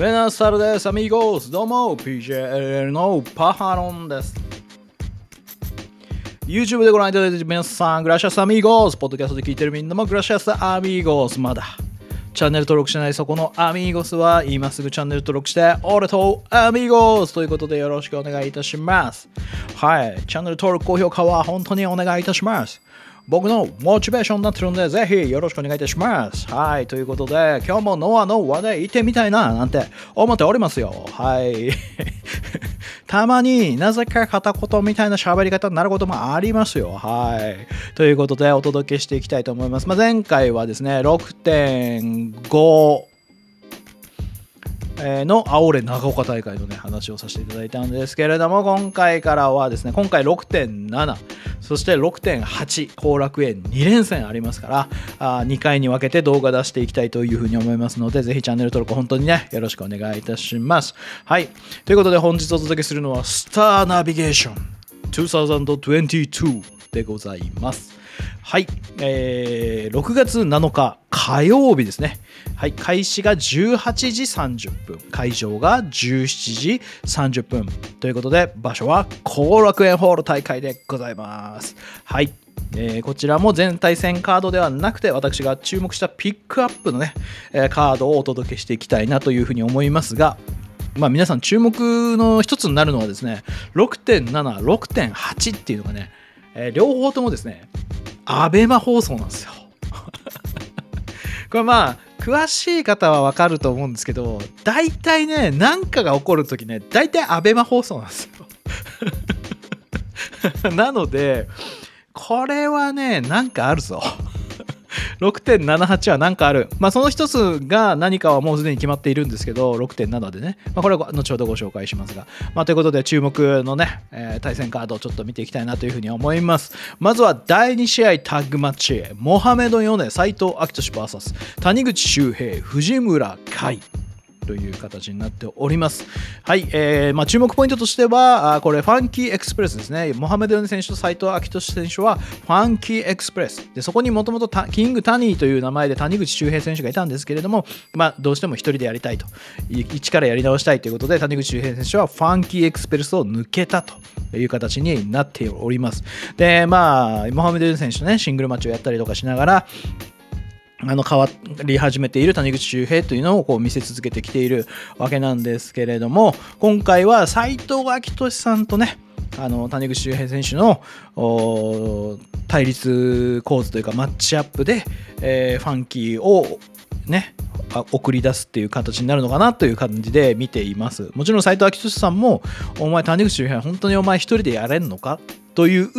ベナスタルです、アミーゴス。どうも、PJL のパハロンです。YouTube でご覧いただいている皆さん、グラシアスアミーゴス。ポッドキャストで聞いてるみんなも、グラシアスアミーゴス。まだ。チャンネル登録してないそこのアミーゴスは今すぐチャンネル登録して俺とアミーゴスということでよろしくお願いいたします。はい。チャンネル登録、高評価は本当にお願いいたします。僕のモチベーションになってるんで、ぜひよろしくお願いいたします。はい。ということで、今日もノアの話題行ってみたいな、なんて思っておりますよ。はい。たまになぜか片言みたいな喋り方になることもありますよ。はい。ということで、お届けしていきたいと思います。まあ、前回はですね、6.5えーの青レ長岡大会のね話をさせていただいたんですけれども今回からはですね今回6.7そして6.8後楽園2連戦ありますからあ2回に分けて動画出していきたいというふうに思いますのでぜひチャンネル登録本当にねよろしくお願いいたします。はい。ということで本日お届けするのはスターナビゲーション2022でございます。はい、えー6月7日火曜日ですね。はい、開始が18時30分、会場が17時30分ということで、場所は後楽園ホール大会でございます。はい。えーこちらも全対戦カードではなくて私が注目したピックアップのね、えーカードをお届けしていきたいなというふうに思いますが、まあ皆さん注目の一つになるのはですね、6.7、6.8っていうのがね、えー両方ともですね、アベマ放送なんですよ。これまあ、詳しい方はわかると思うんですけど、大体ね、何かが起こるときね、大体アベマ放送なんですよ。なので、これはね、なんかあるぞ。6.78は何かある。まあ、その一つが何かはもうすでに決まっているんですけど、6.7でね。まあ、これは後ほどご紹介しますが。まあ、ということで、注目のね、えー対戦カードをちょっと見ていきたいなというふうに思います。まずは第2試合タッグマッチ。モハメド・ヨネ、斎藤明俊 VS 谷口周平、藤村海。という形になっております。はい、えーまあ、注目ポイントとしては、あこれ、ファンキーエクスプレスですね。モハメド・ヨネ選手と斎藤明俊選手は、ファンキーエクスプレス。でそこにもともとキング・タニーという名前で谷口周平選手がいたんですけれども、まあ、どうしても一人でやりたいと、一からやり直したいということで、谷口周平選手はファンキーエクスプレスを抜けたという形になっております。で、まあ、モハメド・ヨネ選手とね、シングルマッチをやったりとかしながら、あの変わり始めている谷口周平というのをこう見せ続けてきているわけなんですけれども今回は斎藤明俊さんとねあの谷口周平選手の対立構図というかマッチアップで、えーファンキーをね送り出すっていう形になるのかなという感じで見ています。もちろん斎藤明俊さんもお前谷口周平本当にお前一人でやれんのかという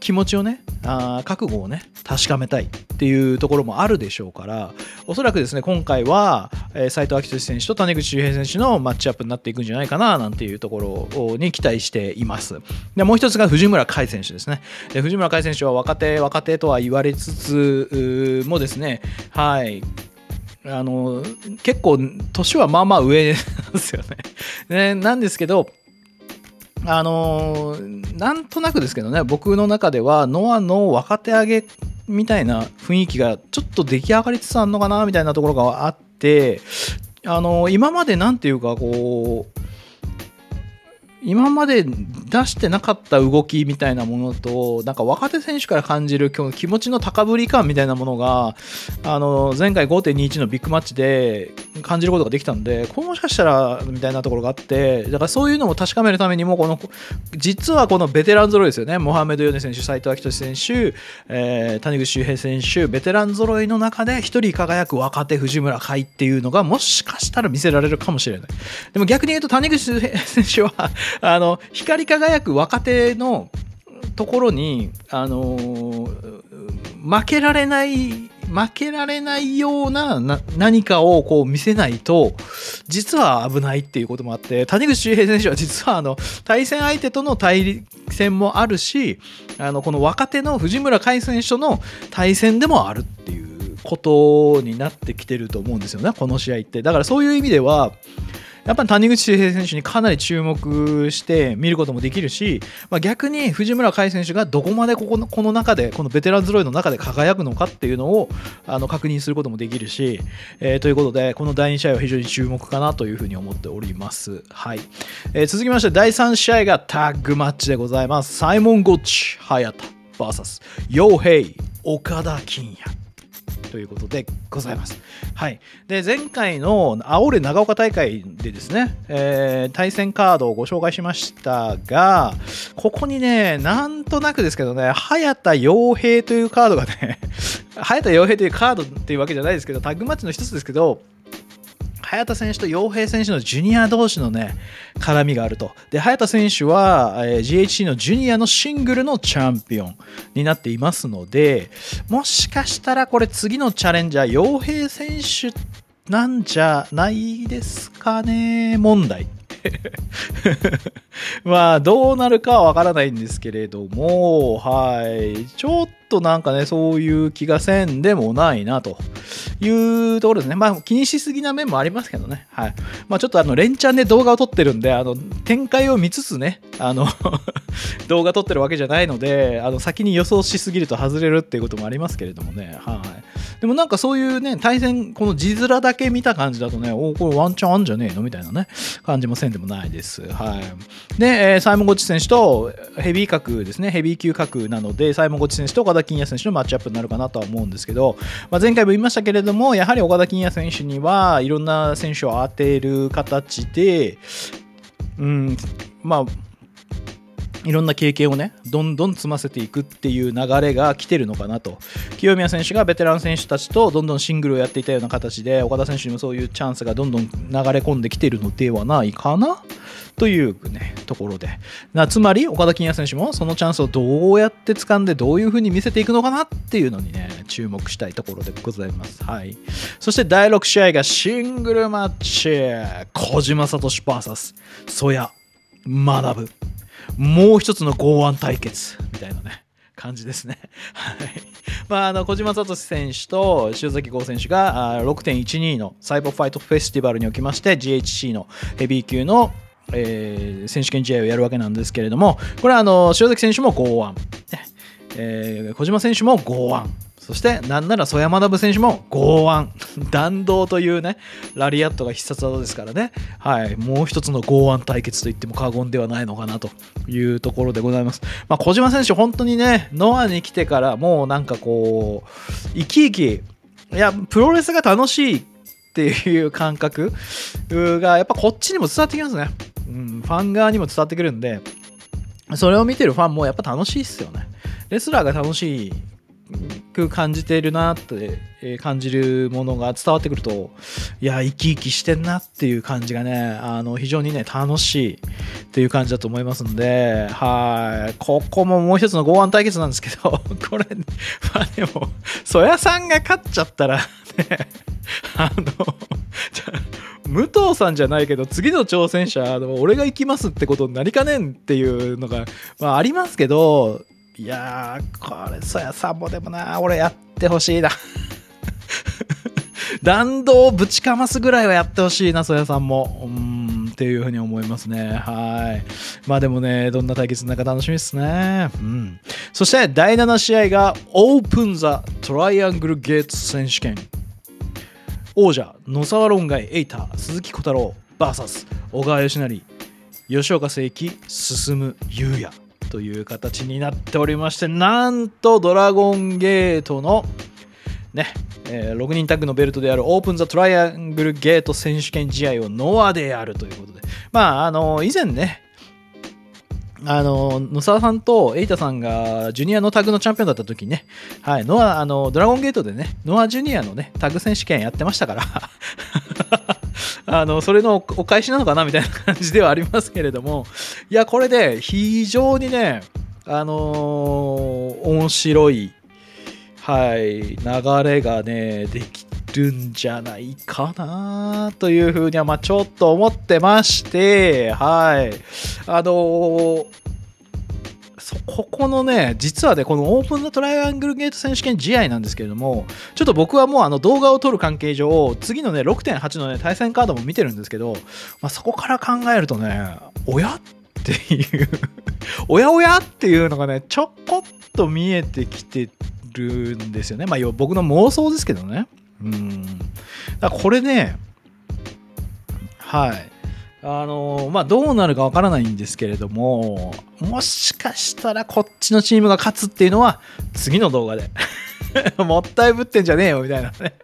気持ちをねあ覚悟をね確かめたいっていうところもあるでしょうからおそらくですね今回は、えー、藤明俊選手と谷口周平選手のマッチアップになっていくんじゃないかななんていうところに期待しています。でもう一つが藤村海選手ですね。で藤村海選手は若手若手とは言われつつもですねはい。あの結構年はまあまあ上なんですよね。ねなんですけどあのーなんとなくですけどね僕の中ではノアの若手上げみたいな雰囲気がちょっと出来上がりつつあるのかなみたいなところがあってあのー今まで何ていうかこう今まで出してなかった動きみたいなものとなんか若手選手から感じる今日気持ちの高ぶり感みたいなものがあの前回5.21のビッグマッチで感じることができたのでこれもしかしたらみたいなところがあってだからそういうのも確かめるためにもこの実はこのベテラン揃いですよね。モハメド・ヨネ選手斉藤明俊選手、えー谷口周平選手ベテラン揃いの中で一人輝く若手藤村海っていうのがもしかしたら見せられるかもしれない。でも逆に言うと谷口周平選手はあの光り輝く若手のところに、あのー負けられない負けられないようなな何かをこう見せないと実は危ないっていうこともあって谷口周平選手は実はあの対戦相手との対戦もあるしあのこの若手の藤村海選手との対戦でもあるっていうことになってきてると思うんですよねこの試合って。だからそういう意味ではやっぱり谷口周平選手にかなり注目して見ることもできるし、まあ、逆に藤村海選手がどこまでここのこの中でこのベテラン揃いの中で輝くのかっていうのをあの確認することもできるし、えー、ということでこの第2試合は非常に注目かなというふうに思っております。はいえー、続きまして第3試合がタッグマッチでございます。サイモン・ゴッチ、早田 VS ヨヘイ、岡田金也。ということでございます。はい、で前回の煽る長岡大会でですね、えー、対戦カードをご紹介しましたが、ここにね、なんとなくですけどね、早田洋平というカードがね、早田洋平というカードっていうわけじゃないですけど、タッグマッチの一つですけど、早田選手と洋平選手のジュニア同士のね、絡みがあると。で、早田選手は、えー、GHC のジュニアのシングルのチャンピオンになっていますので、もしかしたらこれ次のチャレンジャー、洋平選手なんじゃないですかね、問題。まあ、どうなるかはわからないんですけれども、はい。ちょっとなんかね、そういう気がせんでもないなというところですね。まあ、気にしすぎな面もありますけどね。はい。まあ、ちょっとあの、連チャンで動画を撮ってるんで、あの、展開を見つつね、あの 動画撮ってるわけじゃないので、あの、先に予想しすぎると外れるっていうこともありますけれどもね。はい。でもなんかそういうね、対戦、この字面だけ見た感じだとね、おこれワンチャンあんじゃねえのみたいなね、感じもせんでもないです。はい。で、え、サイモン・ゴッチ選手とヘビー格ですね、ヘビー級格なので、サイモン・ゴッチ選手と岡田金也選手のマッチアップになるかなとは思うんですけど、まあ、前回も言いましたけれども、やはり岡田金也選手にはいろんな選手を当てる形で、うん、まあ、いろんな経験をね、どんどん積ませていくっていう流れが来てるのかなと。清宮選手がベテラン選手たちとどんどんシングルをやっていたような形で、岡田選手にもそういうチャンスがどんどん流れ込んできてるのではないかなというね、ところで。つまり、岡田金也選手もそのチャンスをどうやって掴んで、どういう風に見せていくのかなっていうのにね、注目したいところでございます。はい。そして第6試合がシングルマッチ。小島聡 VS 曽谷学ぶ。もう一つの剛腕対決みたいなね。感じですね。はい。まあ、あの、小島聡選手と塩崎豪選手が6.12のサイボーファイトフェスティバルにおきまして GHC のヘビー級のえー、選手権試合をやるわけなんですけれども、これはあの塩崎選手も剛腕、えー、小島選手も剛腕、そしてなんなら曽山学選手も剛腕、弾道というね、ラリアットが必殺技ですからね、はい、もう一つの剛腕対決といっても過言ではないのかなというところでございます。まあ、小島選手、本当にね、ノアに来てからもうなんかこう、生き生き、いや、プロレスが楽しいっていう感覚がやっぱこっちにも伝わってきますね。うん、ファン側にも伝わってくるんで、それを見てるファンもやっぱ楽しいっすよね。レスラーが楽しく感じてるなって感じるものが伝わってくると、いや、生き生きしてんなっていう感じがね、あの、非常にね、楽しいっていう感じだと思いますんで、はい。ここももう一つの剛腕対決なんですけど、これ、まあでも、曽谷さんが勝っちゃったら、ね、あの、武藤さんじゃないけど次の挑戦者俺が行きますってことになりかねんっていうのが、まあ、ありますけどいやーこれそやさんもでもな俺やってほしいな。弾道ぶちかますぐらいはやってほしいなそやさんも。うんっていうふうに思いますね。はい。まあでもねどんな対決になるか楽しみですね。うん。そして第7試合がオープンザトライアングルゲート選手権。王者野沢論外エイター鈴木小太郎 VS 小川義成吉岡聖輝進む優也という形になっておりましてなんとドラゴンゲートのね、えー、6人タッグのベルトであるオープン・ザ・トライアングル・ゲート選手権試合をノアでやるということで。まああの以前ねあの、野沢さんとエイタさんがジュニアのタグのチャンピオンだった時にね、はい、ノア、あの、ドラゴンゲートでね、ノアジュニアのね、タグ選手権やってましたから。あの、それのお返しなのかなみたいな感じではありますけれども、いや、これで非常にね、あのー、面白い、はい、流れがね、できるんじゃないかなというふうには、まあ、ちょっと思ってまして、はい。あのー、ここのね、実はね、このオープンなトライアングルゲート選手権試合なんですけれども、ちょっと僕はもうあの動画を撮る関係上、次のね、6.8のね、対戦カードも見てるんですけど、まあ、そこから考えるとね、おやっていう おやおやっていうのがね、ちょこっと見えてきてるんですよね。まあ、僕の妄想ですけどね。うん。だこれね、はい。あのまあ、どうなるかわからないんですけれども、もしかしたらこっちのチームが勝つっていうのは、次の動画で もったいぶってんじゃねえよみたいなね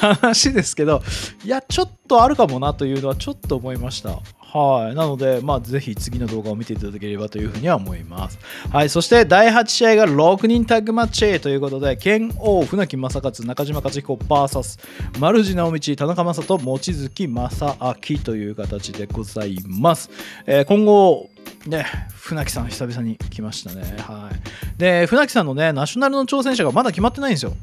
話ですけど、いや、ちょっとあるかもなというのはちょっと思いました。はい。なので、まあ、ぜひ次の動画を見ていただければというふうには思います。はい。そして、第8試合が6人タッグマッチということで、剣王、船木正勝、中島勝彦 VS、丸次直道、田中正人、望月正明という形でございます。えー、今後、ね、船木さん久々に来ましたね。はい。で、船木さんのね、ナショナルの挑戦者がまだ決まってないんですよ。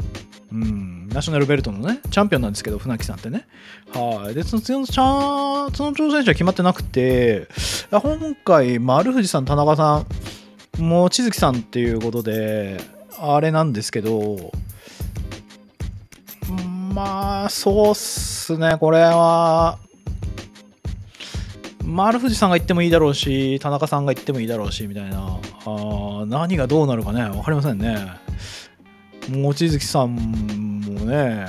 うん、ナショナルベルトのね、チャンピオンなんですけど、船木さんってね。はい。で、その、その、その挑戦者は決まってなくて、今回、丸藤さん、田中さん、望月さんっていうことで、あれなんですけど、まあ、そうっすね、これは、丸藤さんが言ってもいいだろうし、田中さんが言ってもいいだろうし、みたいな、あ何がどうなるかね、分かりませんね。望月さんね、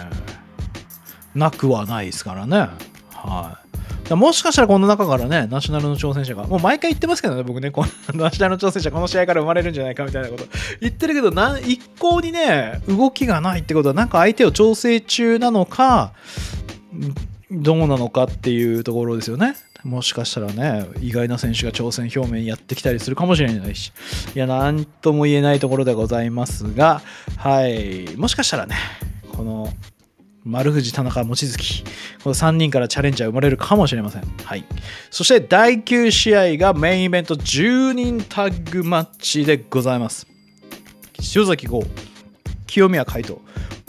なくはないですからね。はい。もしかしたらこの中からね、ナショナルの挑戦者が、もう毎回言ってますけどね、僕ね、この ナショナルの挑戦者、この試合から生まれるんじゃないかみたいなこと言ってるけど、な一向にね、動きがないってことは、なんか相手を調整中なのか、どうなのかっていうところですよね。もしかしたらね、意外な選手が挑戦表明やってきたりするかもしれないし、いや、なんとも言えないところでございますが、はい、もしかしたらね、この丸藤、田中、望月、この3人からチャレンジャー生まれるかもしれません。はい。そして第9試合がメインイベント10人タッグマッチでございます。塩崎豪、清宮海斗、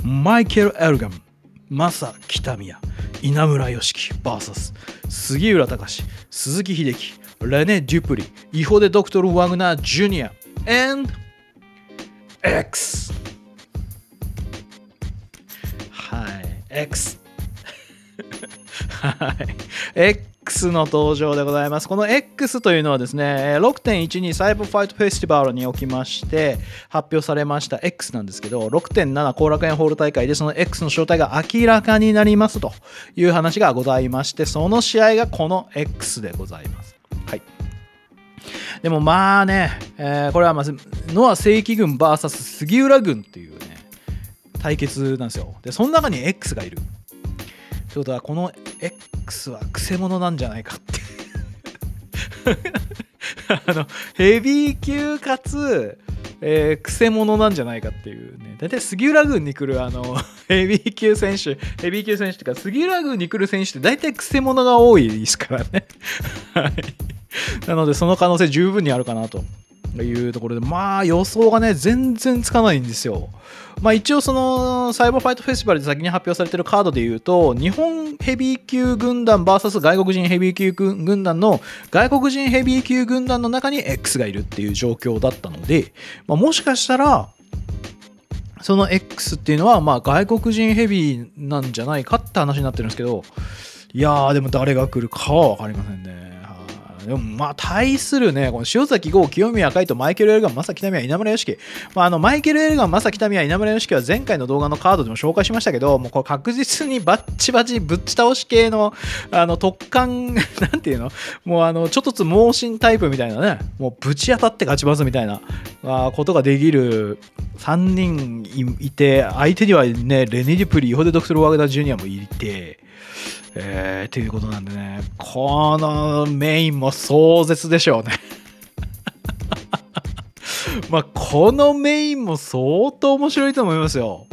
マイケル・エルガン、マサ・北宮、稲村良樹 VS 杉浦隆鈴木秀樹レネ・デュプリイホデ・ドクトル・ワグナー・ジュニア and X X はい X の登場でございます。この X というのはですね、6.12サイバーファイトフェスティバルにおきまして発表されました X なんですけど、6.7後楽園ホール大会でその X の正体が明らかになりますという話がございまして、その試合がこの X でございます。はい。でもまあね、えー、これはまず、ノア正規軍 VS 杉浦軍っていうね、対決なんですよ。で、その中に X がいる。ということは、この X はくせ者なんじゃないかって。あのヘビー級かつ、えー、くせ者なんじゃないかっていうね。大体杉浦軍に来るあの ヘビー級選手ヘビー級選手っていうか杉浦軍に来る選手って大体くせ者が多いですからね。はい。なのでその可能性十分にあるかなと。というところで、まあ予想がね、全然つかないんですよ。まあ一応そのサイバーファイトフェスティバルで先に発表されてるカードで言うと、日本ヘビー級軍団 VS 外国人ヘビー級軍団の外国人ヘビー級軍団の中に X がいるっていう状況だったので、まあ、もしかしたら、その X っていうのはまあ外国人ヘビーなんじゃないかって話になってるんですけど、いやーでも誰が来るかは分かりませんね。でもまあ対するね、この塩崎豪、清宮海斗、マイケル・エルガン、正木民也、稲村良樹。まあ、あのマイケル・エルガン、正木民也、稲村良樹は前回の動画のカードでも紹介しましたけど、もうこれ確実にバッチバチぶっち倒し系のあの特感、なんていうの？もうあのちょっとつ盲信タイプみたいなね、もうぶち当たって勝ちますみたいなあことができる3人いて、相手にはね、レニディプリ、イホデ・ドクトル・ワグダ・ジュニアもいて、えー、ということなんでね、このメインも壮絶でしょうね まあ、このメインも相当面白いと思いますよ。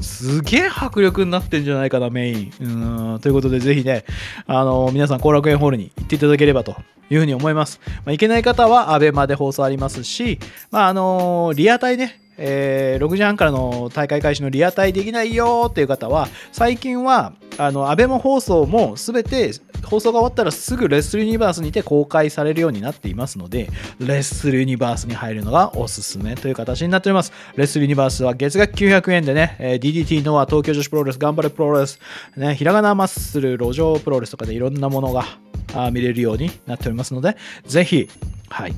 すげえ迫力になってんじゃないかな、メイン。うんということで、ぜひね、あの皆さん、後楽園ホールに行っていただければというふうに思います。まあ、行けない方は、アベマで放送ありますし、まあ、あのリアタイね、えー6時半からの大会開始のリアタイできないよっていう方は、最近は、あの、アベマ放送もすべて放送が終わったらすぐレッスルユニバースにて公開されるようになっていますので、レッスルユニバースに入るのがおすすめという形になっております。レッスルユニバースは月額900円でね、えー DDT ノア、東京女子プロレス、頑張れプロレス、ね、ひらがなマッスル、路上プロレスとかでいろんなものがあ見れるようになっておりますので、ぜひ、はい、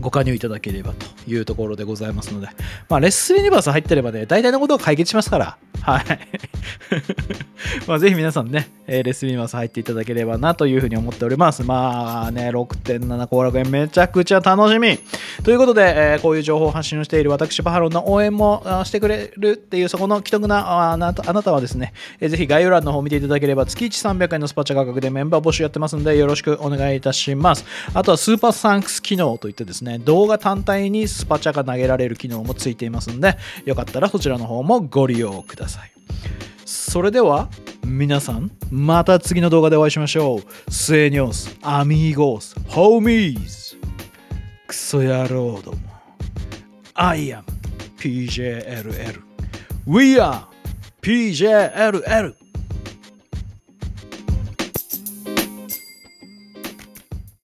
ご加入いただければというところでございますので、まあ、レッスルユニバース入ってればね、大体のことが解決しますから、はい。まあ、ぜひ皆さんね、えーレッスルユニバース入っていただければなというふうに思っております。まあね、6.7後楽園めちゃくちゃ楽しみ。ということで、えーこういう情報を発信をしている私、バハロンの応援もしてくれるっていう、そこの既得なああなたあなたはですね、えーぜひ概要欄の方を見ていただければ、月1300円のスパチャ価格でメンバー募集やってますんで、よろしくお願いいたします。あとはスーパーサンクス機能といってですね、動画単体にスパチャが投げられる機能もついていますんで、よかったらそちらの方もご利用ください。それでは皆さんまた次の動画でお会いしましょう。セニョス、アミーゴス、ホーミーズ、クソ野郎ども。I am PJLL. We are PJLL.